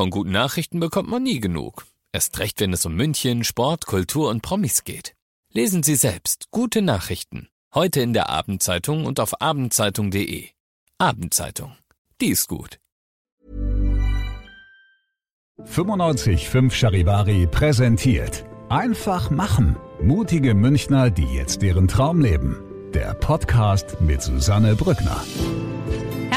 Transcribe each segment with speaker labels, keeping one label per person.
Speaker 1: Von guten Nachrichten bekommt man nie genug. Erst recht, wenn es um München, Sport, Kultur und Promis geht. Lesen Sie selbst gute Nachrichten. Heute in der Abendzeitung und auf abendzeitung.de. Abendzeitung. Die ist gut.
Speaker 2: 955 Charivari präsentiert. Einfach machen. Mutige Münchner, die jetzt deren Traum leben. Der Podcast mit Susanne Brückner.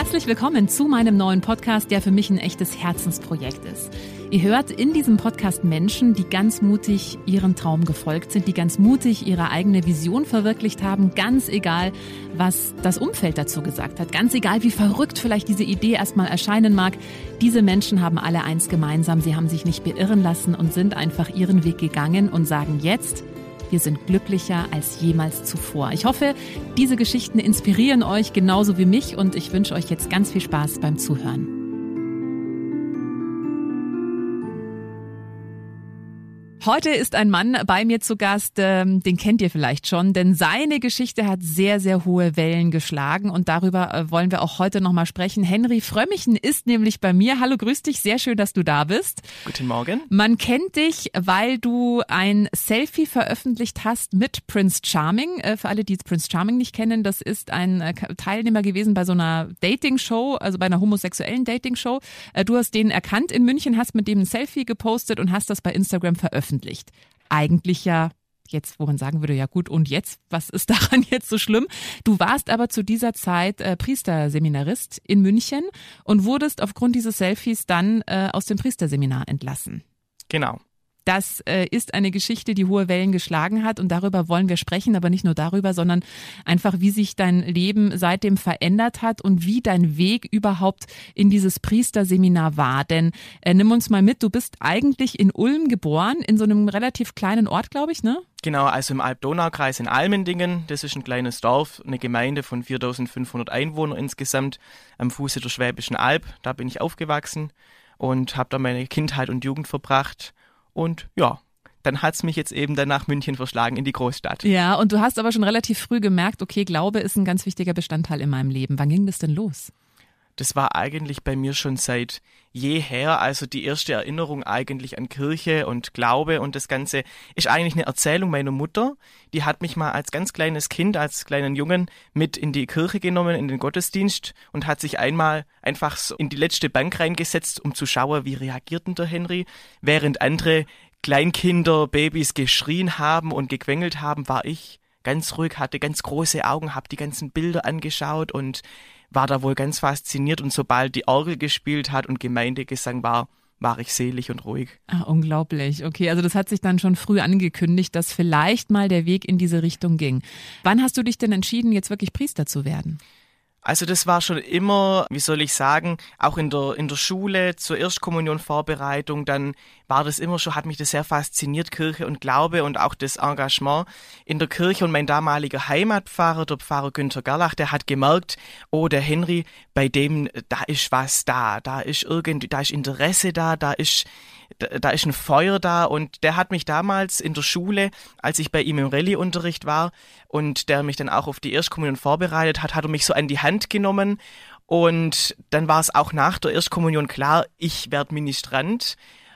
Speaker 3: Herzlich willkommen zu meinem neuen Podcast, der für mich ein echtes Herzensprojekt ist. Ihr hört in diesem Podcast Menschen, die ganz mutig ihren Traum gefolgt sind, die ganz mutig ihre eigene Vision verwirklicht haben, ganz egal, was das Umfeld dazu gesagt hat, ganz egal, wie verrückt vielleicht diese Idee erstmal erscheinen mag. Diese Menschen haben alle eins gemeinsam, sie haben sich nicht beirren lassen und sind einfach ihren Weg gegangen und sagen jetzt, wir sind glücklicher als jemals zuvor. Ich hoffe, diese Geschichten inspirieren euch genauso wie mich und ich wünsche euch jetzt ganz viel Spaß beim Zuhören. Heute ist ein Mann bei mir zu Gast, ähm, den kennt ihr vielleicht schon, denn seine Geschichte hat sehr, sehr hohe Wellen geschlagen und darüber äh, wollen wir auch heute nochmal sprechen. Henry Frömmichen ist nämlich bei mir. Hallo, grüß dich, sehr schön, dass du da bist.
Speaker 4: Guten Morgen.
Speaker 3: Man kennt dich, weil du ein Selfie veröffentlicht hast mit Prince Charming. Äh, für alle, die Prince Charming nicht kennen, das ist ein äh, Teilnehmer gewesen bei so einer Dating-Show, also bei einer homosexuellen Dating-Show. Du hast den erkannt in München, hast mit dem ein Selfie gepostet und hast das bei Instagram veröffentlicht veröffentlicht. Eigentlich ja jetzt, wo man sagen würde, ja gut, und jetzt, was ist daran jetzt so schlimm? Du warst aber zu dieser Zeit äh, Priesterseminarist in München und wurdest aufgrund dieses Selfies dann äh, aus dem Priesterseminar entlassen.
Speaker 4: Genau.
Speaker 3: Das äh, ist eine Geschichte, die hohe Wellen geschlagen hat und darüber wollen wir sprechen, aber nicht nur darüber, sondern einfach, wie sich dein Leben seitdem verändert hat und wie dein Weg überhaupt in dieses Priesterseminar war. Denn äh, nimm uns mal mit, du bist eigentlich in Ulm geboren, in so einem relativ kleinen Ort, glaube ich, ne?
Speaker 4: Genau, also im Alb-Donau-Kreis in Almendingen. Das ist ein kleines Dorf, eine Gemeinde von 4500 Einwohnern insgesamt am Fuße der Schwäbischen Alb. Da bin ich aufgewachsen und habe da meine Kindheit und Jugend verbracht und ja, dann hat es mich jetzt eben dann nach München verschlagen in die Großstadt.
Speaker 3: Ja, und du hast aber schon relativ früh gemerkt, okay, Glaube ist ein ganz wichtiger Bestandteil in meinem Leben. Wann ging das denn los?
Speaker 4: Das war eigentlich bei mir schon seit jeher, also die erste Erinnerung eigentlich an Kirche und Glaube und das Ganze ist eigentlich eine Erzählung meiner Mutter. Die hat mich mal als ganz kleines Kind, als kleinen Jungen mit in die Kirche genommen, in den Gottesdienst und hat sich einmal einfach so in die letzte Bank reingesetzt, um zu schauen, wie reagiert denn der Henry, während andere Kleinkinder, Babys geschrien haben und gequengelt haben, war ich ganz ruhig, hatte ganz große Augen, hab die ganzen Bilder angeschaut und war da wohl ganz fasziniert und sobald die Orgel gespielt hat und Gemeindegesang war, war ich selig und ruhig.
Speaker 3: Ah, unglaublich. Okay, also das hat sich dann schon früh angekündigt, dass vielleicht mal der Weg in diese Richtung ging. Wann hast du dich denn entschieden, jetzt wirklich Priester zu werden?
Speaker 4: Also das war schon immer, wie soll ich sagen, auch in der, in der Schule zur Erstkommunionvorbereitung, dann war das immer schon, hat mich das sehr fasziniert, Kirche und Glaube und auch das Engagement in der Kirche. Und mein damaliger Heimatpfarrer, der Pfarrer Günther Gerlach, der hat gemerkt, oh, der Henry, bei dem, da ist was da, da ist irgendwie, da ist Interesse da, da ist, da ist ein Feuer da und der hat mich damals in der Schule, als ich bei ihm im Rallye-Unterricht war und der mich dann auch auf die Erstkommunion vorbereitet hat, hat er mich so an die Hand genommen und dann war es auch nach der Erstkommunion klar, ich werde Ministrant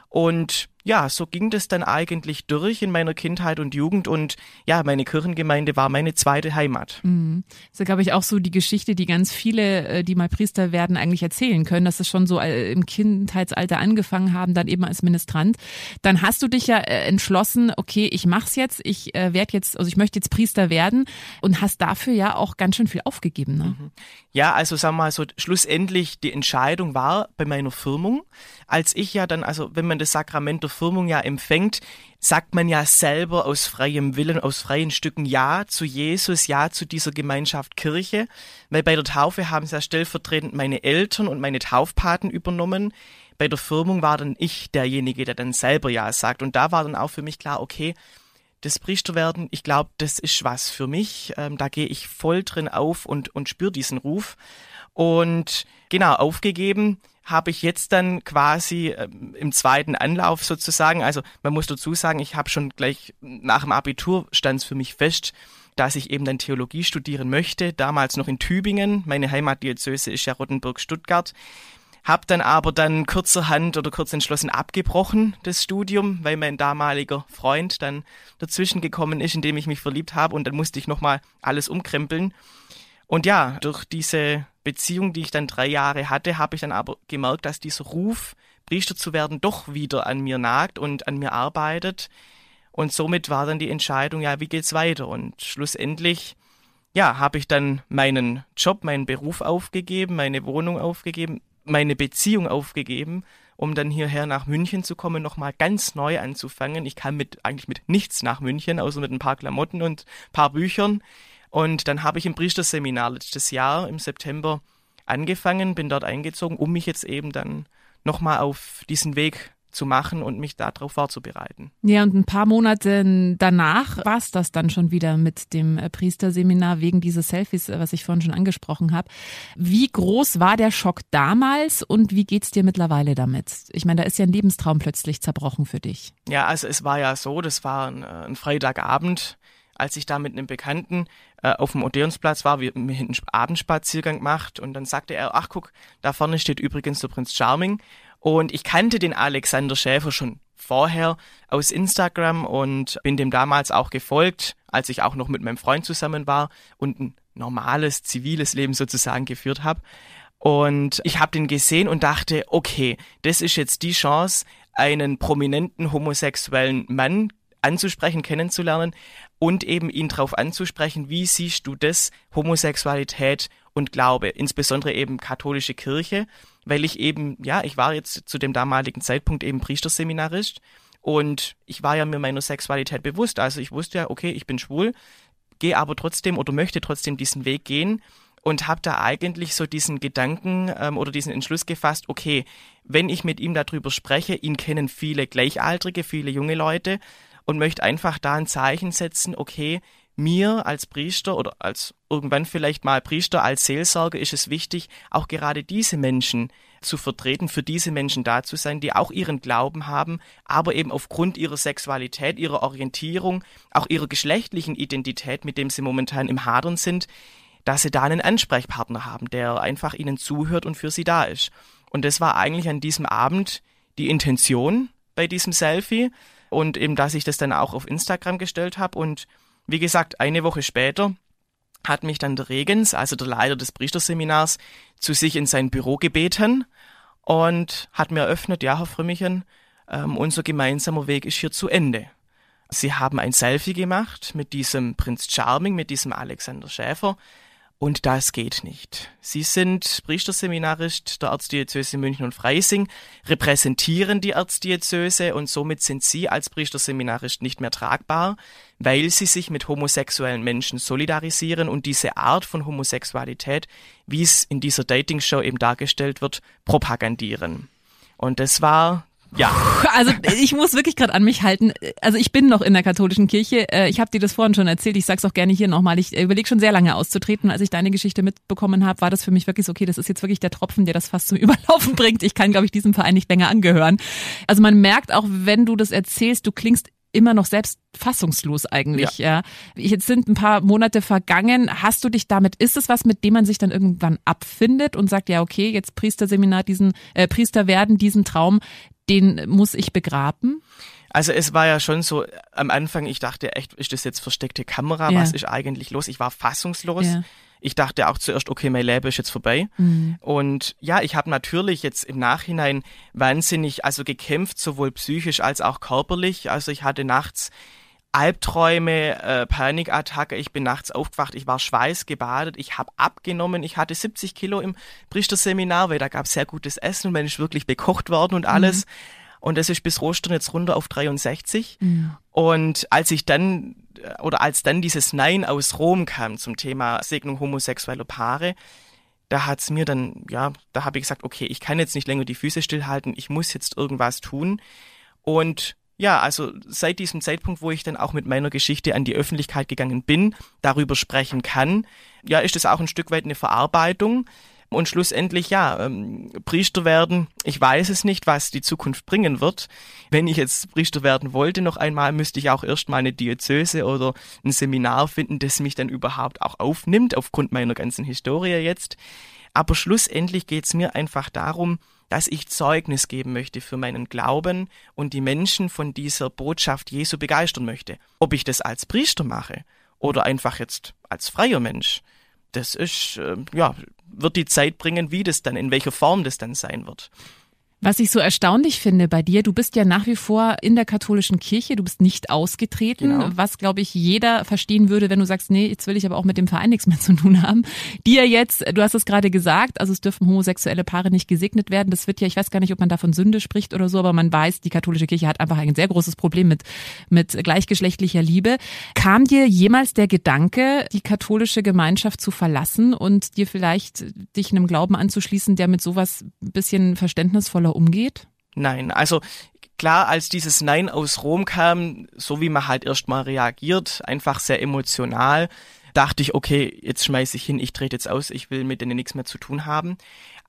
Speaker 4: und ja, so ging das dann eigentlich durch in meiner Kindheit und Jugend und ja, meine Kirchengemeinde war meine zweite Heimat.
Speaker 3: Mhm. Das ist, glaube ich, auch so die Geschichte, die ganz viele, äh, die mal Priester werden, eigentlich erzählen können, dass es schon so äh, im Kindheitsalter angefangen haben, dann eben als Ministrant. Dann hast du dich ja äh, entschlossen, okay, ich mach's jetzt, ich werde jetzt, also ich möchte jetzt Priester werden und hast dafür ja auch ganz schön viel aufgegeben. Ne?
Speaker 4: Mhm. Ja, also sagen wir mal so, schlussendlich die Entscheidung war bei meiner Firmung, als ich ja dann, also wenn man das Sakrament der Firmung ja empfängt, sagt man ja selber aus freiem Willen, aus freien Stücken Ja zu Jesus, Ja zu dieser Gemeinschaft Kirche, weil bei der Taufe haben es ja stellvertretend meine Eltern und meine Taufpaten übernommen. Bei der Firmung war dann ich derjenige, der dann selber Ja sagt. Und da war dann auch für mich klar, okay, das Priesterwerden, ich glaube, das ist was für mich. Ähm, da gehe ich voll drin auf und, und spüre diesen Ruf. Und genau, aufgegeben habe ich jetzt dann quasi äh, im zweiten Anlauf sozusagen, also man muss dazu sagen, ich habe schon gleich nach dem Abitur stand es für mich fest, dass ich eben dann Theologie studieren möchte, damals noch in Tübingen, meine Heimatdiözese ist ja Rottenburg-Stuttgart. Hab dann aber dann kurzerhand oder kurz entschlossen abgebrochen, das Studium, weil mein damaliger Freund dann dazwischen gekommen ist, in dem ich mich verliebt habe und dann musste ich nochmal alles umkrempeln. Und ja, durch diese Beziehung, die ich dann drei Jahre hatte, habe ich dann aber gemerkt, dass dieser Ruf, Priester zu werden, doch wieder an mir nagt und an mir arbeitet. Und somit war dann die Entscheidung, ja, wie geht's weiter? Und schlussendlich, ja, habe ich dann meinen Job, meinen Beruf aufgegeben, meine Wohnung aufgegeben, meine Beziehung aufgegeben, um dann hierher nach München zu kommen, nochmal ganz neu anzufangen. Ich kam mit, eigentlich mit nichts nach München, außer mit ein paar Klamotten und ein paar Büchern. Und dann habe ich im Priesterseminar letztes Jahr im September angefangen, bin dort eingezogen, um mich jetzt eben dann nochmal auf diesen Weg zu machen und mich darauf vorzubereiten.
Speaker 3: Ja, und ein paar Monate danach war es das dann schon wieder mit dem äh, Priesterseminar wegen dieses Selfies, äh, was ich vorhin schon angesprochen habe. Wie groß war der Schock damals und wie geht's dir mittlerweile damit? Ich meine, da ist ja ein Lebenstraum plötzlich zerbrochen für dich.
Speaker 4: Ja, also es war ja so, das war ein, äh, ein Freitagabend, als ich da mit einem Bekannten äh, auf dem Odeonsplatz war, wir haben einen Abendspaziergang gemacht und dann sagte er, ach guck, da vorne steht übrigens der Prinz Charming und ich kannte den Alexander Schäfer schon vorher aus Instagram und bin dem damals auch gefolgt, als ich auch noch mit meinem Freund zusammen war und ein normales, ziviles Leben sozusagen geführt habe. Und ich habe den gesehen und dachte, okay, das ist jetzt die Chance, einen prominenten homosexuellen Mann anzusprechen, kennenzulernen und eben ihn darauf anzusprechen, wie siehst du das, Homosexualität und Glaube, insbesondere eben katholische Kirche weil ich eben, ja, ich war jetzt zu dem damaligen Zeitpunkt eben Priesterseminarist und ich war ja mir meiner Sexualität bewusst. Also ich wusste ja, okay, ich bin schwul, gehe aber trotzdem oder möchte trotzdem diesen Weg gehen und habe da eigentlich so diesen Gedanken ähm, oder diesen Entschluss gefasst, okay, wenn ich mit ihm darüber spreche, ihn kennen viele Gleichaltrige, viele junge Leute und möchte einfach da ein Zeichen setzen, okay, mir als Priester oder als irgendwann vielleicht mal Priester, als Seelsorger ist es wichtig, auch gerade diese Menschen zu vertreten, für diese Menschen da zu sein, die auch ihren Glauben haben, aber eben aufgrund ihrer Sexualität, ihrer Orientierung, auch ihrer geschlechtlichen Identität, mit dem sie momentan im Hadern sind, dass sie da einen Ansprechpartner haben, der einfach ihnen zuhört und für sie da ist. Und das war eigentlich an diesem Abend die Intention bei diesem Selfie und eben, dass ich das dann auch auf Instagram gestellt habe und wie gesagt, eine Woche später hat mich dann der Regens, also der Leiter des Priesterseminars, zu sich in sein Büro gebeten und hat mir eröffnet, ja, Herr Frömmichen, ähm, unser gemeinsamer Weg ist hier zu Ende. Sie haben ein Selfie gemacht mit diesem Prinz Charming, mit diesem Alexander Schäfer und das geht nicht. Sie sind Priesterseminarist der Erzdiözese München und Freising, repräsentieren die Erzdiözese und somit sind Sie als Priesterseminarist nicht mehr tragbar, weil Sie sich mit homosexuellen Menschen solidarisieren und diese Art von Homosexualität, wie es in dieser Dating-Show eben dargestellt wird, propagandieren. Und das war ja.
Speaker 3: Also ich muss wirklich gerade an mich halten. Also ich bin noch in der katholischen Kirche. Äh, ich habe dir das vorhin schon erzählt. Ich sag's auch gerne hier nochmal. Ich überlege schon sehr lange auszutreten. Als ich deine Geschichte mitbekommen habe, war das für mich wirklich so, okay, das ist jetzt wirklich der Tropfen, der das fast zum Überlaufen bringt. Ich kann, glaube ich, diesem Verein nicht länger angehören. Also man merkt auch, wenn du das erzählst, du klingst immer noch selbst fassungslos eigentlich. Ja. ja. Jetzt sind ein paar Monate vergangen. Hast du dich damit, ist es was, mit dem man sich dann irgendwann abfindet und sagt, ja, okay, jetzt Priesterseminar, diesen äh, Priester werden, diesen Traum, den muss ich begraben?
Speaker 4: Also es war ja schon so, am Anfang, ich dachte echt, ist das jetzt versteckte Kamera? Ja. Was ist eigentlich los? Ich war fassungslos. Ja. Ich dachte auch zuerst, okay, mein Leben ist jetzt vorbei. Mhm. Und ja, ich habe natürlich jetzt im Nachhinein wahnsinnig, also gekämpft, sowohl psychisch als auch körperlich. Also ich hatte nachts Albträume, äh, Panikattacke, ich bin nachts aufgewacht, ich war schweißgebadet, ich habe abgenommen, ich hatte 70 Kilo im Priesterseminar, weil da gab es sehr gutes Essen und man ist wirklich bekocht worden und alles. Mhm. Und das ist bis Ostern jetzt runter auf 63. Mhm. Und als ich dann, oder als dann dieses Nein aus Rom kam zum Thema Segnung homosexueller Paare, da hat's mir dann, ja, da habe ich gesagt, okay, ich kann jetzt nicht länger die Füße stillhalten, ich muss jetzt irgendwas tun. Und ja, also seit diesem Zeitpunkt, wo ich dann auch mit meiner Geschichte an die Öffentlichkeit gegangen bin, darüber sprechen kann, ja, ist es auch ein Stück weit eine Verarbeitung. Und schlussendlich, ja, ähm, Priester werden, ich weiß es nicht, was die Zukunft bringen wird. Wenn ich jetzt Priester werden wollte, noch einmal, müsste ich auch erstmal eine Diözese oder ein Seminar finden, das mich dann überhaupt auch aufnimmt, aufgrund meiner ganzen Historie jetzt. Aber schlussendlich geht es mir einfach darum, dass ich Zeugnis geben möchte für meinen Glauben und die Menschen von dieser Botschaft Jesu begeistern möchte. Ob ich das als Priester mache oder einfach jetzt als freier Mensch, das ist, äh, ja, wird die Zeit bringen, wie das dann, in welcher Form das dann sein wird.
Speaker 3: Was ich so erstaunlich finde bei dir, du bist ja nach wie vor in der katholischen Kirche, du bist nicht ausgetreten, genau. was glaube ich jeder verstehen würde, wenn du sagst, nee, jetzt will ich aber auch mit dem Verein nichts mehr zu tun haben. Die ja jetzt, du hast es gerade gesagt, also es dürfen homosexuelle Paare nicht gesegnet werden. Das wird ja, ich weiß gar nicht, ob man da von Sünde spricht oder so, aber man weiß, die katholische Kirche hat einfach ein sehr großes Problem mit, mit gleichgeschlechtlicher Liebe. Kam dir jemals der Gedanke, die katholische Gemeinschaft zu verlassen und dir vielleicht dich einem Glauben anzuschließen, der mit sowas ein bisschen verständnisvoller miteinander umgeht?
Speaker 4: Nein, also klar, als dieses Nein aus Rom kam, so wie man halt erstmal reagiert, einfach sehr emotional, dachte ich, okay, jetzt schmeiß ich hin, ich trete jetzt aus, ich will mit denen nichts mehr zu tun haben.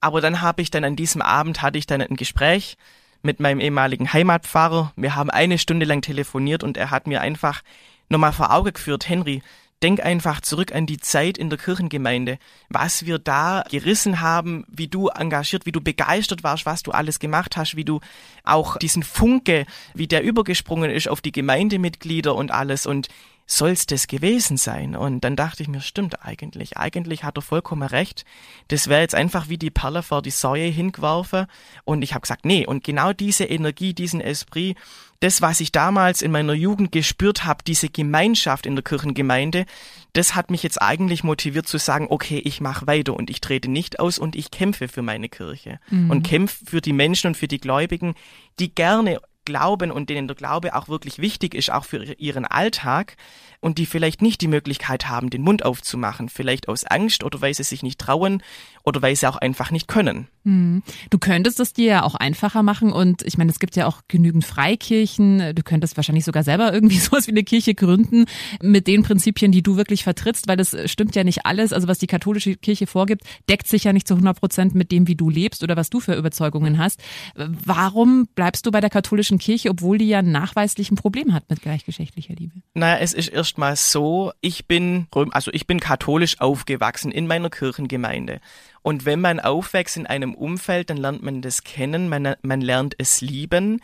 Speaker 4: Aber dann habe ich dann an diesem Abend hatte ich dann ein Gespräch mit meinem ehemaligen Heimatpfarrer. Wir haben eine Stunde lang telefoniert und er hat mir einfach nochmal vor Auge geführt, Henry, denk einfach zurück an die Zeit in der Kirchengemeinde, was wir da gerissen haben, wie du engagiert, wie du begeistert warst, was du alles gemacht hast, wie du auch diesen Funke, wie der übergesprungen ist auf die Gemeindemitglieder und alles. Und soll's das gewesen sein? Und dann dachte ich mir, stimmt eigentlich. Eigentlich hat er vollkommen recht. Das wäre jetzt einfach wie die Perle vor die Säue hingeworfen. Und ich habe gesagt, nee, und genau diese Energie, diesen Esprit, das, was ich damals in meiner Jugend gespürt habe, diese Gemeinschaft in der Kirchengemeinde, das hat mich jetzt eigentlich motiviert zu sagen, okay, ich mache weiter und ich trete nicht aus und ich kämpfe für meine Kirche mhm. und kämpfe für die Menschen und für die Gläubigen, die gerne glauben und denen der Glaube auch wirklich wichtig ist, auch für ihren Alltag und die vielleicht nicht die Möglichkeit haben, den Mund aufzumachen, vielleicht aus Angst oder weil sie sich nicht trauen oder weil sie auch einfach nicht können.
Speaker 3: Hm. Du könntest es dir ja auch einfacher machen und ich meine, es gibt ja auch genügend Freikirchen. Du könntest wahrscheinlich sogar selber irgendwie sowas wie eine Kirche gründen mit den Prinzipien, die du wirklich vertrittst, weil das stimmt ja nicht alles. Also was die katholische Kirche vorgibt, deckt sich ja nicht zu 100 Prozent mit dem, wie du lebst oder was du für Überzeugungen hast. Warum bleibst du bei der katholischen Kirche, obwohl die ja nachweislich ein Problem hat mit gleichgeschlechtlicher Liebe?
Speaker 4: Naja, es ist erstmal so, ich bin, also ich bin katholisch aufgewachsen in meiner Kirchengemeinde. Und wenn man aufwächst in einem Umfeld, dann lernt man das kennen, man, man lernt es lieben.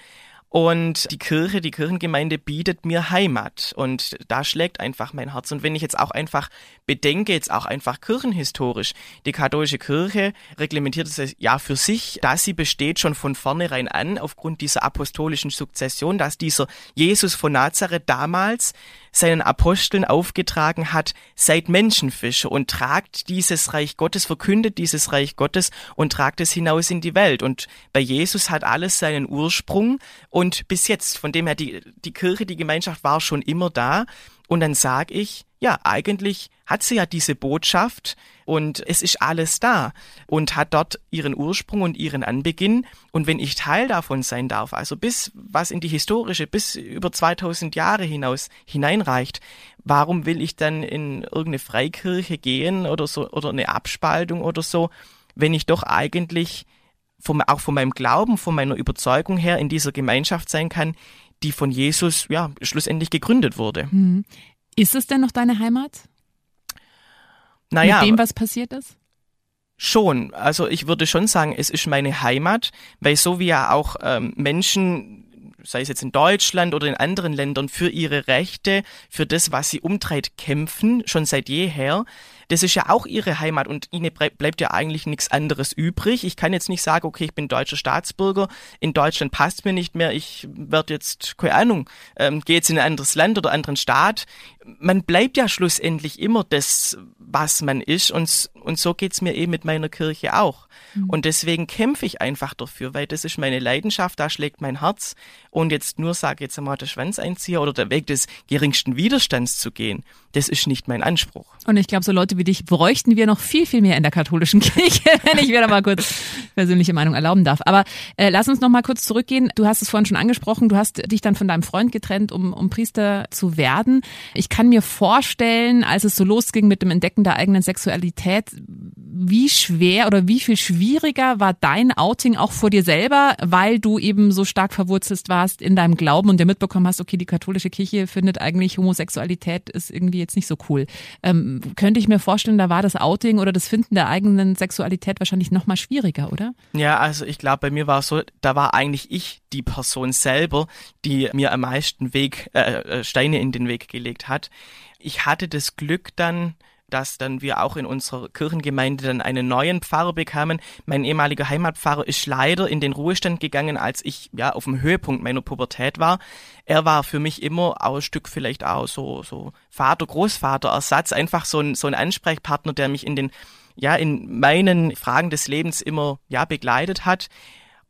Speaker 4: Und die Kirche, die Kirchengemeinde bietet mir Heimat. Und da schlägt einfach mein Herz. Und wenn ich jetzt auch einfach bedenke, jetzt auch einfach kirchenhistorisch, die katholische Kirche reglementiert es ja für sich, dass sie besteht schon von vornherein an, aufgrund dieser apostolischen Sukzession, dass dieser Jesus von Nazareth damals seinen Aposteln aufgetragen hat, seid Menschenfische und tragt dieses Reich Gottes, verkündet dieses Reich Gottes und tragt es hinaus in die Welt. Und bei Jesus hat alles seinen Ursprung und bis jetzt, von dem her die, die Kirche, die Gemeinschaft war schon immer da. Und dann sage ich, ja, eigentlich hat sie ja diese Botschaft und es ist alles da und hat dort ihren Ursprung und ihren Anbeginn. Und wenn ich Teil davon sein darf, also bis was in die historische, bis über 2000 Jahre hinaus hineinreicht, warum will ich dann in irgendeine Freikirche gehen oder so, oder eine Abspaltung oder so, wenn ich doch eigentlich vom, auch von meinem Glauben, von meiner Überzeugung her in dieser Gemeinschaft sein kann, die von Jesus ja schlussendlich gegründet wurde.
Speaker 3: Mhm. Ist es denn noch deine Heimat? Naja. Mit dem, was passiert ist?
Speaker 4: Schon. Also ich würde schon sagen, es ist meine Heimat, weil so wie ja auch ähm, Menschen, sei es jetzt in Deutschland oder in anderen Ländern, für ihre Rechte, für das, was sie umtreibt, kämpfen, schon seit jeher, das ist ja auch ihre Heimat und ihnen bleibt ja eigentlich nichts anderes übrig. Ich kann jetzt nicht sagen, okay, ich bin deutscher Staatsbürger, in Deutschland passt mir nicht mehr, ich werde jetzt, keine Ahnung, ähm, gehe jetzt in ein anderes Land oder anderen Staat. Man bleibt ja schlussendlich immer das, was man ist und, und so geht's mir eben mit meiner Kirche auch. Mhm. Und deswegen kämpfe ich einfach dafür, weil das ist meine Leidenschaft, da schlägt mein Herz und jetzt nur, sage jetzt einmal, der Schwanzeinzieher oder der Weg des geringsten Widerstands zu gehen, das ist nicht mein Anspruch.
Speaker 3: Und ich glaube, so Leute wie dich bräuchten wir noch viel, viel mehr in der katholischen Kirche, wenn ich mir da mal kurz persönliche Meinung erlauben darf. Aber äh, lass uns noch mal kurz zurückgehen. Du hast es vorhin schon angesprochen, du hast dich dann von deinem Freund getrennt, um, um Priester zu werden. Ich kann mir vorstellen, als es so losging mit dem Entdecken der eigenen Sexualität, wie schwer oder wie viel schwieriger war dein Outing auch vor dir selber, weil du eben so stark verwurzelt warst in deinem Glauben und dir mitbekommen hast, okay, die katholische Kirche findet eigentlich Homosexualität ist irgendwie jetzt nicht so cool. Ähm, könnte ich mir vorstellen, da war das Outing oder das Finden der eigenen Sexualität wahrscheinlich noch mal schwieriger, oder?
Speaker 4: Ja, also ich glaube, bei mir war es so, da war eigentlich ich die Person selber, die mir am meisten Weg, äh, äh Steine in den Weg gelegt hat. Ich hatte das Glück dann, dass dann wir auch in unserer Kirchengemeinde dann einen neuen Pfarrer bekamen. Mein ehemaliger Heimatpfarrer ist leider in den Ruhestand gegangen, als ich ja auf dem Höhepunkt meiner Pubertät war. Er war für mich immer auch ein Stück vielleicht auch so so Vater, Großvater Ersatz, einfach so ein so ein Ansprechpartner, der mich in den ja in meinen Fragen des Lebens immer ja begleitet hat.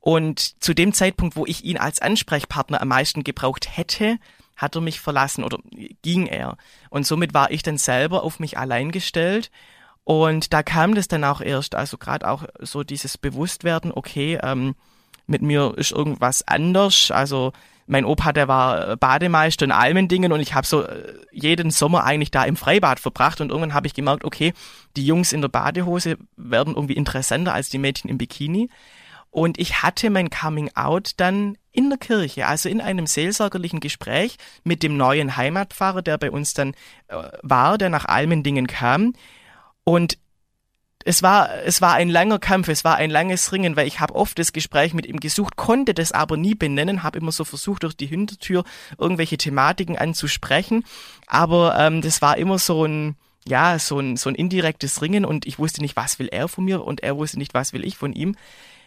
Speaker 4: Und zu dem Zeitpunkt, wo ich ihn als Ansprechpartner am meisten gebraucht hätte, hat er mich verlassen oder ging er. Und somit war ich dann selber auf mich allein gestellt. Und da kam das dann auch erst, also gerade auch so dieses Bewusstwerden, okay, ähm, mit mir ist irgendwas anders. Also mein Opa, der war Bademeister in Almendingen und ich habe so äh, jeden Sommer eigentlich da im Freibad verbracht und irgendwann habe ich gemerkt, okay, die Jungs in der Badehose werden irgendwie interessanter als die Mädchen im Bikini. Und ich hatte mein Coming Out dann in der Kirche, also in einem seelsorgerlichen Gespräch mit dem neuen Heimatpfarrer, der bei uns dann äh, war, der nach Almendingen kam. Und es war, es war ein langer Kampf, es war ein langes Ringen, weil ich habe oft das Gespräch mit ihm gesucht, konnte das aber nie benennen, habe immer so versucht, durch die Hintertür irgendwelche Thematiken anzusprechen. Aber ähm, das war immer so ein, ja, so ein, so ein indirektes Ringen und ich wusste nicht, was will er von mir und er wusste nicht, was will ich von ihm.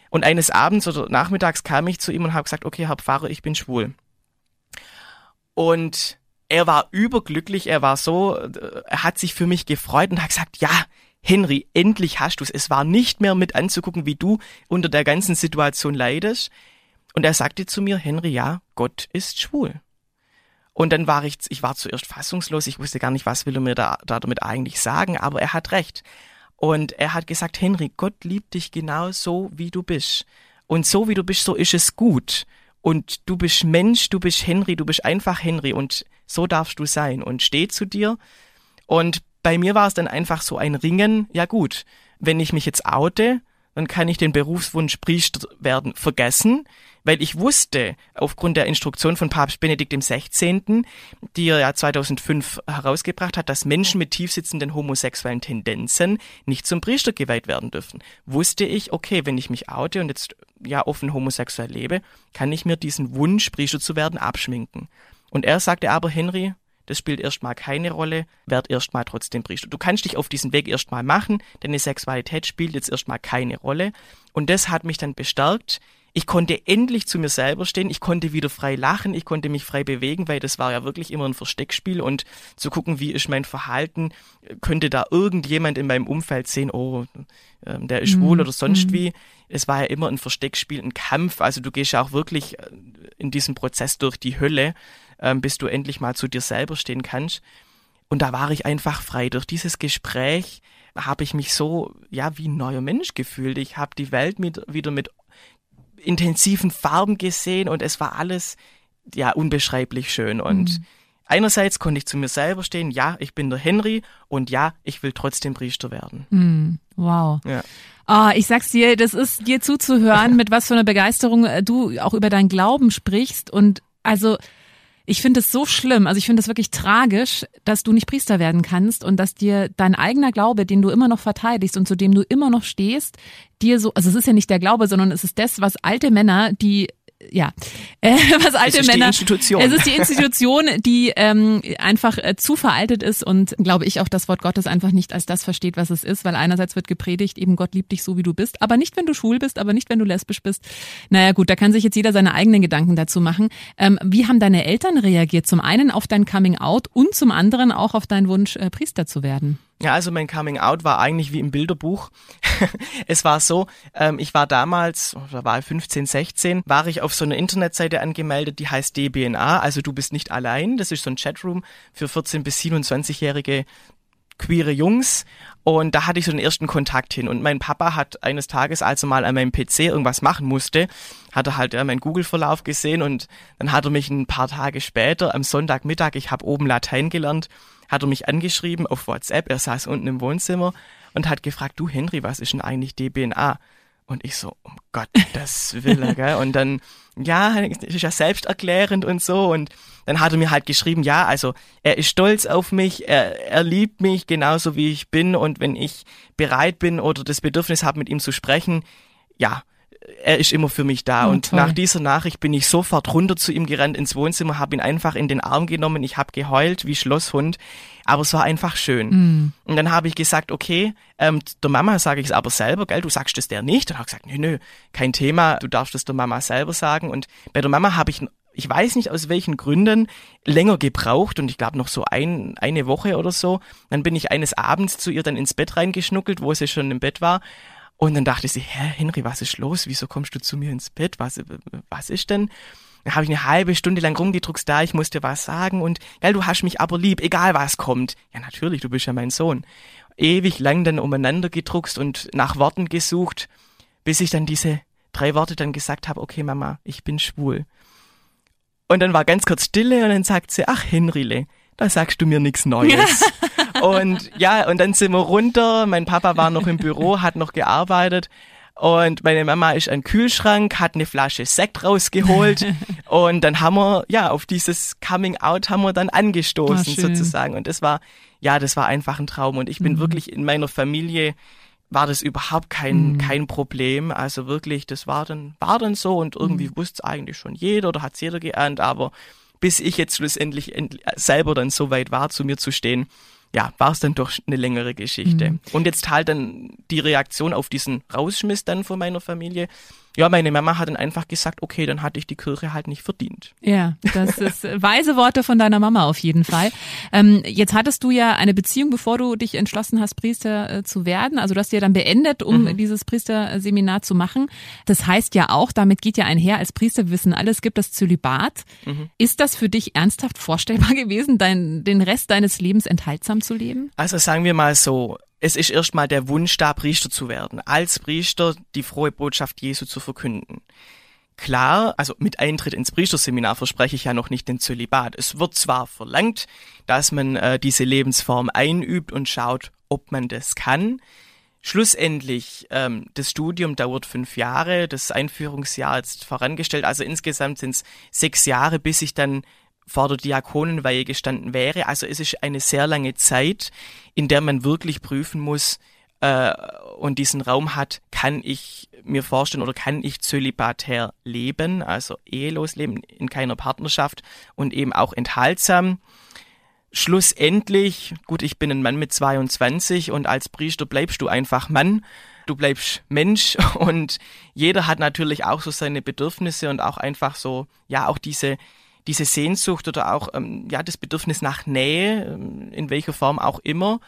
Speaker 4: Und eines Abends oder nachmittags kam ich zu ihm und habe gesagt, okay, Herr Pfarrer, ich bin schwul. Und er war überglücklich, er war so, er hat sich für mich gefreut und hat gesagt, ja, Henry, endlich hast du's. Es war nicht mehr mit anzugucken, wie du unter der ganzen Situation leidest. Und er sagte zu mir, Henry, ja, Gott ist schwul. Und dann war ich, ich war zuerst fassungslos, ich wusste gar nicht, was will er mir da, da damit eigentlich sagen, aber er hat recht. Und er hat gesagt, Henry, Gott liebt dich genau so, wie du bist. Und so wie du bist, so ist es gut. Und du bist Mensch, du bist Henry, du bist einfach Henry und so darfst du sein und steh zu dir. Und bei mir war es dann einfach so ein Ringen, ja gut, wenn ich mich jetzt oute, dann kann ich den Berufswunsch Priester werden vergessen, weil ich wusste, aufgrund der Instruktion von Papst Benedikt XVI., die er ja 2005 herausgebracht hat, dass Menschen mit tiefsitzenden homosexuellen Tendenzen nicht zum Priester geweiht werden dürfen, wusste ich, okay, wenn ich mich oute und jetzt ja offen homosexuell lebe, kann ich mir diesen Wunsch, Priester zu werden, abschminken. Und er sagte aber, Henry, das spielt erstmal keine Rolle, werd erstmal trotzdem Priester. Du kannst dich auf diesen Weg erstmal machen, deine Sexualität spielt jetzt erstmal keine Rolle. Und das hat mich dann bestärkt. Ich konnte endlich zu mir selber stehen, ich konnte wieder frei lachen, ich konnte mich frei bewegen, weil das war ja wirklich immer ein Versteckspiel und zu gucken, wie ist mein Verhalten, könnte da irgendjemand in meinem Umfeld sehen, oh, ähm, der ist schwul mhm. oder sonst mhm. wie. Es war ja immer ein Versteckspiel, ein Kampf, also du gehst ja auch wirklich äh, in diesem Prozess durch die Hölle ähm, bis du endlich mal zu dir selber stehen kannst. Und da war ich einfach frei. Durch dieses Gespräch habe ich mich so, ja, wie ein neuer Mensch gefühlt. Ich habe die Welt mit, wieder mit intensiven Farben gesehen und es war alles, ja, unbeschreiblich schön. Und mhm. einerseits konnte ich zu mir selber stehen, ja, ich bin der Henry und ja, ich will trotzdem Priester werden.
Speaker 3: Mhm. Wow. Ja. Oh, ich sag's dir, das ist dir zuzuhören, mit was für einer Begeisterung äh, du auch über deinen Glauben sprichst und also ich finde es so schlimm, also ich finde es wirklich tragisch, dass du nicht Priester werden kannst und dass dir dein eigener Glaube, den du immer noch verteidigst und zu dem du immer noch stehst, dir so, also es ist ja nicht der Glaube, sondern es ist das, was alte Männer, die ja, äh, was alte
Speaker 4: es ist
Speaker 3: Männer.
Speaker 4: Die Institution.
Speaker 3: Es ist die Institution, die ähm, einfach äh, zu veraltet ist und glaube ich auch das Wort Gottes einfach nicht als das versteht, was es ist, weil einerseits wird gepredigt, eben Gott liebt dich so, wie du bist, aber nicht, wenn du schwul bist, aber nicht, wenn du lesbisch bist. Naja gut, da kann sich jetzt jeder seine eigenen Gedanken dazu machen. Ähm, wie haben deine Eltern reagiert? Zum einen auf dein Coming Out und zum anderen auch auf deinen Wunsch, äh, Priester zu werden?
Speaker 4: Ja, also mein Coming Out war eigentlich wie im Bilderbuch. es war so, ähm, ich war damals, da war ich 15, 16, war ich auf so einer Internetseite angemeldet, die heißt DBNA, also du bist nicht allein. Das ist so ein Chatroom für 14 bis 27-jährige queere Jungs. Und da hatte ich so den ersten Kontakt hin. Und mein Papa hat eines Tages, als er mal an meinem PC irgendwas machen musste, hat er halt ja, meinen Google-Verlauf gesehen. Und dann hat er mich ein paar Tage später am Sonntagmittag, ich habe oben Latein gelernt, hat er mich angeschrieben auf WhatsApp, er saß unten im Wohnzimmer und hat gefragt, du Henry, was ist denn eigentlich DBNA? Und ich so, um Gottes Willen, gell? Und dann, ja, ist ja selbsterklärend und so. Und dann hat er mir halt geschrieben, ja, also er ist stolz auf mich, er, er liebt mich genauso wie ich bin. Und wenn ich bereit bin oder das Bedürfnis habe, mit ihm zu sprechen, ja, er ist immer für mich da.
Speaker 3: Oh,
Speaker 4: und
Speaker 3: toll.
Speaker 4: nach dieser Nachricht bin ich sofort runter zu ihm gerannt ins Wohnzimmer, habe ihn einfach in den Arm genommen. Ich habe geheult wie Schlosshund, aber es war einfach schön.
Speaker 3: Mhm.
Speaker 4: Und dann habe ich gesagt, okay, ähm, der Mama sage ich es aber selber, gell, du sagst es der nicht. Und hat gesagt, nö, nö, kein Thema, du darfst es der Mama selber sagen. Und bei der Mama habe ich, ich weiß nicht aus welchen Gründen, länger gebraucht und ich glaube noch so ein, eine Woche oder so. Dann bin ich eines Abends zu ihr dann ins Bett reingeschnuckelt, wo sie schon im Bett war. Und dann dachte sie, hä, Henry, was ist los? Wieso kommst du zu mir ins Bett? Was, was ist denn? Dann habe ich eine halbe Stunde lang rumgedruckst da, ich musste was sagen und, gell, du hast mich aber lieb, egal was kommt. Ja, natürlich, du bist ja mein Sohn. Ewig lang dann umeinander gedruckst und nach Worten gesucht, bis ich dann diese drei Worte dann gesagt habe, okay Mama, ich bin schwul. Und dann war ganz kurz Stille und dann sagt sie, ach Henryle, da sagst du mir nichts Neues. und ja, und dann sind wir runter. Mein Papa war noch im Büro, hat noch gearbeitet. Und meine Mama ist ein Kühlschrank, hat eine Flasche Sekt rausgeholt. und dann haben wir, ja, auf dieses Coming Out haben wir dann angestoßen
Speaker 3: Ah, schön.
Speaker 4: sozusagen. Und das war, ja, das war einfach ein Traum. Und ich bin
Speaker 3: Mhm.
Speaker 4: wirklich in meiner Familie, war das überhaupt kein,
Speaker 3: Mhm.
Speaker 4: kein Problem. Also wirklich, das war dann, war dann so und irgendwie
Speaker 3: Mhm.
Speaker 4: wusste es eigentlich schon jeder oder hat es jeder geahnt, aber bis ich jetzt schlussendlich end- selber dann so weit war, zu mir zu stehen, ja, war es dann doch eine längere Geschichte.
Speaker 3: Mhm.
Speaker 4: Und jetzt halt dann die Reaktion auf diesen Rausschmiss dann von meiner Familie. Ja, meine Mama hat dann einfach gesagt, okay, dann hatte ich die Kirche halt nicht verdient.
Speaker 3: Ja, das ist weise Worte von deiner Mama auf jeden Fall. Ähm, jetzt hattest du ja eine Beziehung, bevor du dich entschlossen hast, Priester äh, zu werden. Also du hast ja dann beendet, um
Speaker 4: Mhm.
Speaker 3: dieses Priesterseminar zu machen. Das heißt ja auch, damit geht ja einher, als Priester wissen alles, gibt das Zölibat.
Speaker 4: Mhm.
Speaker 3: Ist das für dich ernsthaft vorstellbar gewesen, dein, den Rest deines Lebens enthaltsam zu leben?
Speaker 4: Also sagen wir mal so, es ist erstmal der Wunsch da, Priester zu werden, als Priester die frohe Botschaft Jesu zu verkünden. Klar, also mit Eintritt ins Priesterseminar verspreche ich ja noch nicht den Zölibat. Es wird zwar verlangt, dass man äh, diese Lebensform einübt und schaut, ob man das kann. Schlussendlich, ähm, das Studium dauert fünf Jahre, das Einführungsjahr jetzt vorangestellt, also insgesamt sind es sechs Jahre, bis ich dann vor der Diakonenweihe gestanden wäre. Also es ist eine sehr lange Zeit, in der man wirklich prüfen muss äh, und diesen Raum hat, kann ich mir vorstellen oder kann ich zölibatär leben, also ehelos leben, in keiner Partnerschaft und eben auch enthaltsam. Schlussendlich, gut, ich bin ein Mann mit 22 und als Priester bleibst du einfach Mann, du bleibst Mensch und jeder hat natürlich auch so seine Bedürfnisse und auch einfach so, ja, auch diese, diese Sehnsucht oder auch, ähm, ja, das Bedürfnis nach Nähe, ähm, in welcher Form auch immer.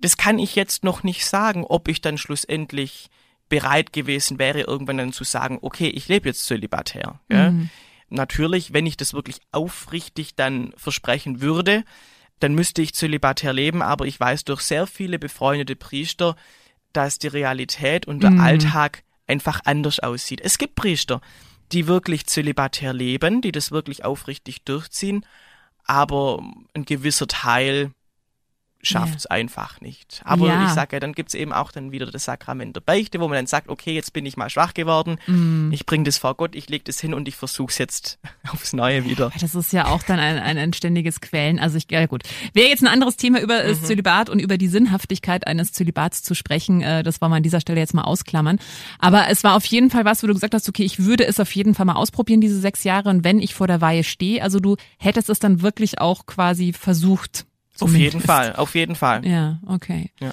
Speaker 4: Das kann ich jetzt noch nicht sagen, ob ich dann schlussendlich bereit gewesen wäre, irgendwann dann zu sagen, okay, ich lebe jetzt zölibatär. Gell?
Speaker 3: Mhm.
Speaker 4: Natürlich, wenn ich das wirklich aufrichtig dann versprechen würde, dann müsste ich zölibatär leben, aber ich weiß durch sehr viele befreundete Priester, dass die Realität und der
Speaker 3: Mhm.
Speaker 4: Alltag einfach anders aussieht. Es gibt Priester, die wirklich zölibatär leben, die das wirklich aufrichtig durchziehen, aber ein gewisser Teil schafft es einfach nicht. Aber
Speaker 3: Ja.
Speaker 4: ich sage ja, dann gibt's eben auch dann wieder das Sakrament der Beichte, wo man dann sagt, okay, jetzt bin ich mal schwach geworden,
Speaker 3: Mhm.
Speaker 4: ich bringe das vor Gott, ich leg das hin und ich versuch's jetzt aufs Neue wieder.
Speaker 3: Das ist ja auch dann ein, ein, ein ständiges Quellen. Also ich, ja gut. Wäre jetzt ein anderes Thema über das Zölibat und über die Sinnhaftigkeit eines Zölibats zu sprechen. Äh, Das wollen wir an dieser Stelle jetzt mal ausklammern. Aber es war auf jeden Fall was, wo du gesagt hast, okay, ich würde es auf jeden Fall mal ausprobieren, diese sechs Jahre. Und wenn ich vor der Weihe stehe, also du hättest es dann wirklich auch quasi versucht.
Speaker 4: Auf jeden
Speaker 3: zumindest.
Speaker 4: Fall, auf jeden Fall.
Speaker 3: Ja, okay.
Speaker 4: Ja.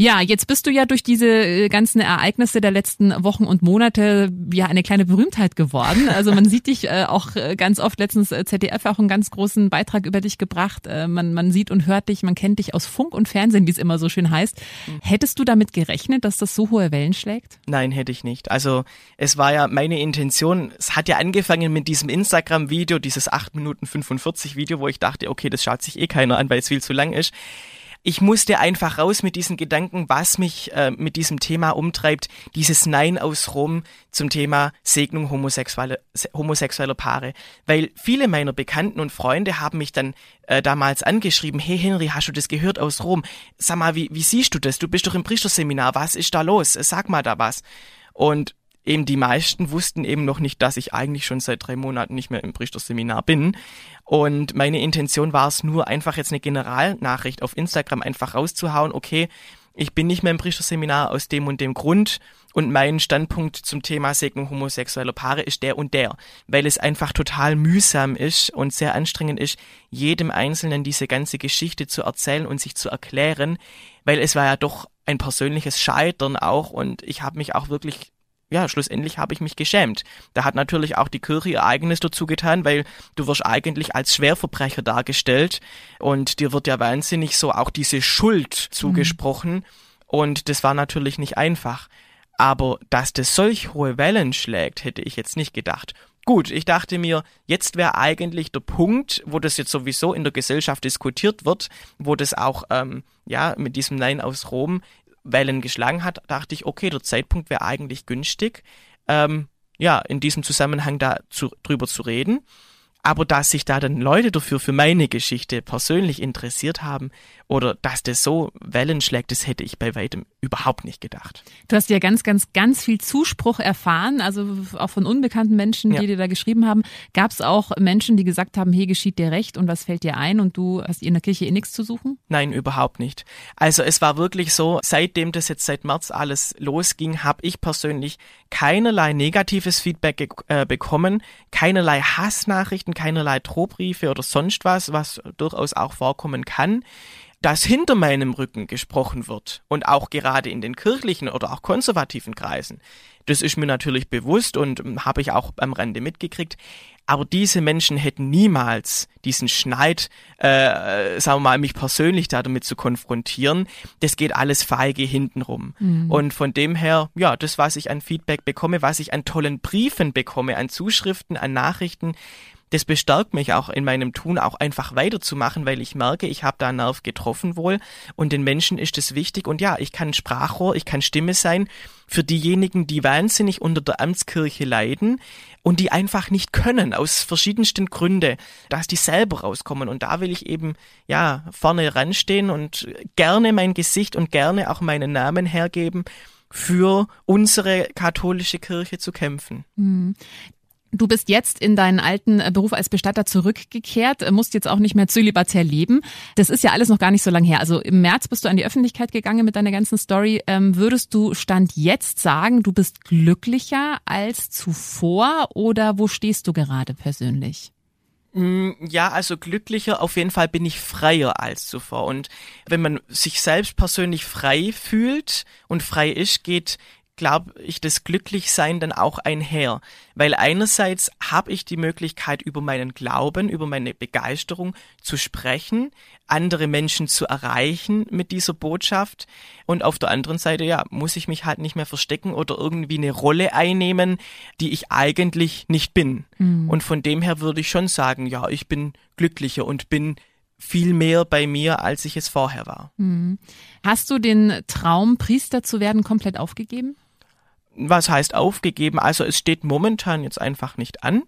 Speaker 3: Ja, jetzt bist du ja durch diese äh, ganzen Ereignisse der letzten Wochen und Monate ja eine kleine Berühmtheit geworden. Also man sieht dich äh, auch äh, ganz oft, letztens ZDF auch einen ganz großen Beitrag über dich gebracht. Äh, man, man sieht und hört dich, man kennt dich aus Funk und Fernsehen, wie es immer so schön heißt. Hättest du damit gerechnet, dass das so hohe Wellen schlägt?
Speaker 4: Nein, hätte ich nicht. Also es war ja meine Intention, es hat ja angefangen mit diesem Instagram-Video, dieses 8 Minuten 45 Video, wo ich dachte, okay, das schaut sich eh keiner an, weil es viel zu lang ist. Ich musste einfach raus mit diesen Gedanken, was mich äh, mit diesem Thema umtreibt, dieses Nein aus Rom zum Thema Segnung homosexuelle, homosexueller Paare. Weil viele meiner Bekannten und Freunde haben mich dann äh, damals angeschrieben, hey Henry, hast du das gehört aus Rom? Sag mal, wie, wie siehst du das? Du bist doch im Priesterseminar, was ist da los? Sag mal da was. Und eben die meisten wussten eben noch nicht, dass ich eigentlich schon seit drei Monaten nicht mehr im Priesterseminar bin. Und meine Intention war es nur, einfach jetzt eine Generalnachricht auf Instagram einfach rauszuhauen, okay, ich bin nicht mehr im Priesterseminar aus dem und dem Grund. Und mein Standpunkt zum Thema Segnung homosexueller Paare ist der und der, weil es einfach total mühsam ist und sehr anstrengend ist, jedem Einzelnen diese ganze Geschichte zu erzählen und sich zu erklären, weil es war ja doch ein persönliches Scheitern auch und ich habe mich auch wirklich ja, schlussendlich habe ich mich geschämt. Da hat natürlich auch die Kirche ihr eigenes dazu getan, weil du wirst eigentlich als Schwerverbrecher dargestellt und dir wird ja wahnsinnig so auch diese Schuld zugesprochen mhm. und das war natürlich nicht einfach. Aber dass das solch hohe Wellen schlägt, hätte ich jetzt nicht gedacht. Gut, ich dachte mir, jetzt wäre eigentlich der Punkt, wo das jetzt sowieso in der Gesellschaft diskutiert wird, wo das auch ähm, ja mit diesem Nein aus Rom Wellen geschlagen hat, dachte ich, okay, der Zeitpunkt wäre eigentlich günstig, ähm, ja, in diesem Zusammenhang da zu, drüber zu reden. Aber dass sich da dann Leute dafür für meine Geschichte persönlich interessiert haben oder dass das so Wellen schlägt, das hätte ich bei weitem überhaupt nicht gedacht.
Speaker 3: Du hast ja ganz, ganz, ganz viel Zuspruch erfahren, also auch von unbekannten Menschen, die ja. dir da geschrieben haben. Gab es auch Menschen, die gesagt haben, hey, geschieht dir recht und was fällt dir ein und du hast in der Kirche eh nichts zu suchen?
Speaker 4: Nein, überhaupt nicht. Also es war wirklich so, seitdem das jetzt seit März alles losging, habe ich persönlich keinerlei negatives Feedback äh, bekommen, keinerlei Hassnachrichten, keinerlei Drohbriefe oder sonst was, was durchaus auch vorkommen kann dass hinter meinem Rücken gesprochen wird und auch gerade in den kirchlichen oder auch konservativen Kreisen. Das ist mir natürlich bewusst und habe ich auch am Rande mitgekriegt. Aber diese Menschen hätten niemals diesen Schneid, äh, sagen wir mal, mich persönlich da damit zu konfrontieren. Das geht alles feige hintenrum. Mhm. Und von dem her, ja, das, was ich an Feedback bekomme, was ich an tollen Briefen bekomme, an Zuschriften, an Nachrichten, das bestärkt mich auch in meinem Tun auch einfach weiterzumachen, weil ich merke, ich habe da einen Nerv getroffen wohl und den Menschen ist es wichtig und ja, ich kann Sprachrohr, ich kann Stimme sein für diejenigen, die wahnsinnig unter der Amtskirche leiden und die einfach nicht können, aus verschiedensten Gründen, dass die selber rauskommen. Und da will ich eben, ja, vorne ranstehen und gerne mein Gesicht und gerne auch meinen Namen hergeben, für unsere katholische Kirche zu kämpfen.
Speaker 3: Du bist jetzt in deinen alten äh, Beruf als Bestatter zurückgekehrt, äh, musst jetzt auch nicht mehr zölibatär leben. Das ist ja alles noch gar nicht so lange her. Also im März bist du an die Öffentlichkeit gegangen mit deiner ganzen Story. Ähm, würdest du Stand jetzt sagen, du bist glücklicher als zuvor oder wo stehst du gerade persönlich?
Speaker 4: Mm, ja, also glücklicher, auf jeden Fall bin ich freier als zuvor. Und wenn man sich selbst persönlich frei fühlt und frei ist, geht glaube ich, das Glücklichsein dann auch einher. Weil einerseits habe ich die Möglichkeit, über meinen Glauben, über meine Begeisterung zu sprechen, andere Menschen zu erreichen mit dieser Botschaft. Und auf der anderen Seite, ja, muss ich mich halt nicht mehr verstecken oder irgendwie eine Rolle einnehmen, die ich eigentlich nicht bin. Mhm. Und von dem her würde ich schon sagen, ja, ich bin glücklicher und bin viel mehr bei mir, als ich es vorher war.
Speaker 3: Mhm. Hast du den Traum, Priester zu werden, komplett aufgegeben?
Speaker 4: Was heißt aufgegeben? Also es steht momentan jetzt einfach nicht an.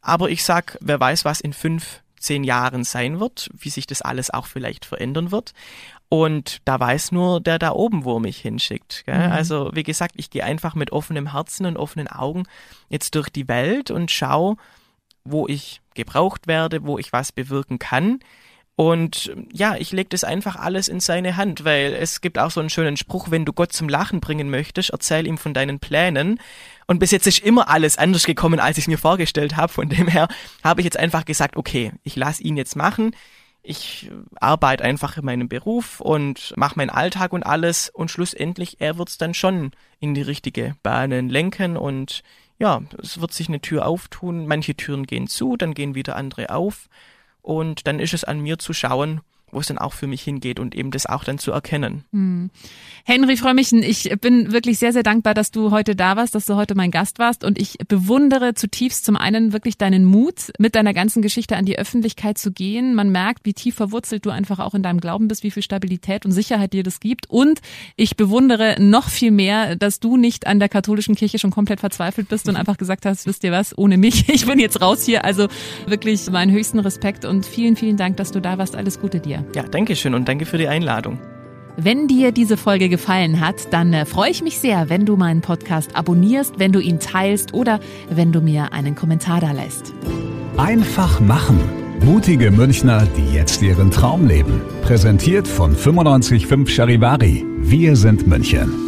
Speaker 4: Aber ich sag, wer weiß, was in fünf, zehn Jahren sein wird, wie sich das alles auch vielleicht verändern wird. Und da weiß nur der da oben, wo mich hinschickt. Mhm. Also wie gesagt, ich gehe einfach mit offenem Herzen und offenen Augen jetzt durch die Welt und schau, wo ich gebraucht werde, wo ich was bewirken kann. Und ja, ich lege das einfach alles in seine Hand, weil es gibt auch so einen schönen Spruch, wenn du Gott zum Lachen bringen möchtest, erzähl ihm von deinen Plänen. Und bis jetzt ist immer alles anders gekommen, als ich es mir vorgestellt habe. Von dem her habe ich jetzt einfach gesagt, okay, ich lasse ihn jetzt machen. Ich arbeite einfach in meinem Beruf und mache meinen Alltag und alles. Und schlussendlich, er wird es dann schon in die richtige Bahnen lenken und ja, es wird sich eine Tür auftun. Manche Türen gehen zu, dann gehen wieder andere auf. Und dann ist es an mir zu schauen, wo es dann auch für mich hingeht und eben das auch dann zu erkennen.
Speaker 3: Hm. Henry Frömmichen, ich bin wirklich sehr, sehr dankbar, dass du heute da warst, dass du heute mein Gast warst und ich bewundere zutiefst zum einen wirklich deinen Mut, mit deiner ganzen Geschichte an die Öffentlichkeit zu gehen. Man merkt, wie tief verwurzelt du einfach auch in deinem Glauben bist, wie viel Stabilität und Sicherheit dir das gibt und ich bewundere noch viel mehr, dass du nicht an der katholischen Kirche schon komplett verzweifelt bist und einfach gesagt hast, wisst ihr was, ohne mich, ich bin jetzt raus hier. Also wirklich meinen höchsten Respekt und vielen, vielen Dank, dass du da warst. Alles Gute dir.
Speaker 4: Ja, danke schön und danke für die Einladung.
Speaker 3: Wenn dir diese Folge gefallen hat, dann äh, freue ich mich sehr, wenn du meinen Podcast abonnierst, wenn du ihn teilst oder wenn du mir einen Kommentar da lässt.
Speaker 2: Einfach machen. Mutige Münchner, die jetzt ihren Traum leben. Präsentiert von 955 Charivari. Wir sind München.